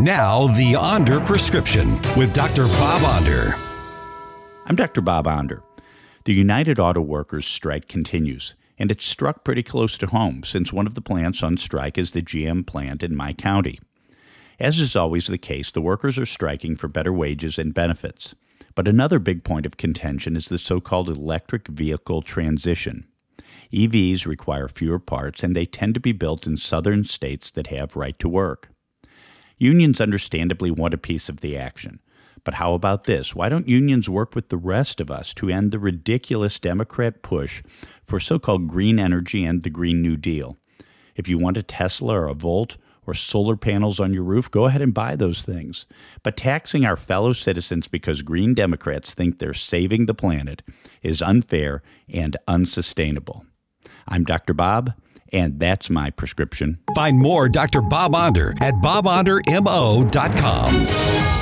Now, the Onder prescription with Dr. Bob Onder. I'm Dr. Bob Onder. The United Auto Workers strike continues, and it's struck pretty close to home since one of the plants on strike is the GM plant in my county. As is always the case, the workers are striking for better wages and benefits. But another big point of contention is the so called electric vehicle transition. EVs require fewer parts, and they tend to be built in southern states that have right to work. Unions understandably want a piece of the action. But how about this? Why don't unions work with the rest of us to end the ridiculous Democrat push for so called green energy and the Green New Deal? If you want a Tesla or a Volt or solar panels on your roof, go ahead and buy those things. But taxing our fellow citizens because Green Democrats think they're saving the planet is unfair and unsustainable. I'm Dr. Bob and that's my prescription. Find more Dr. Bob Onder at bobondermo.com.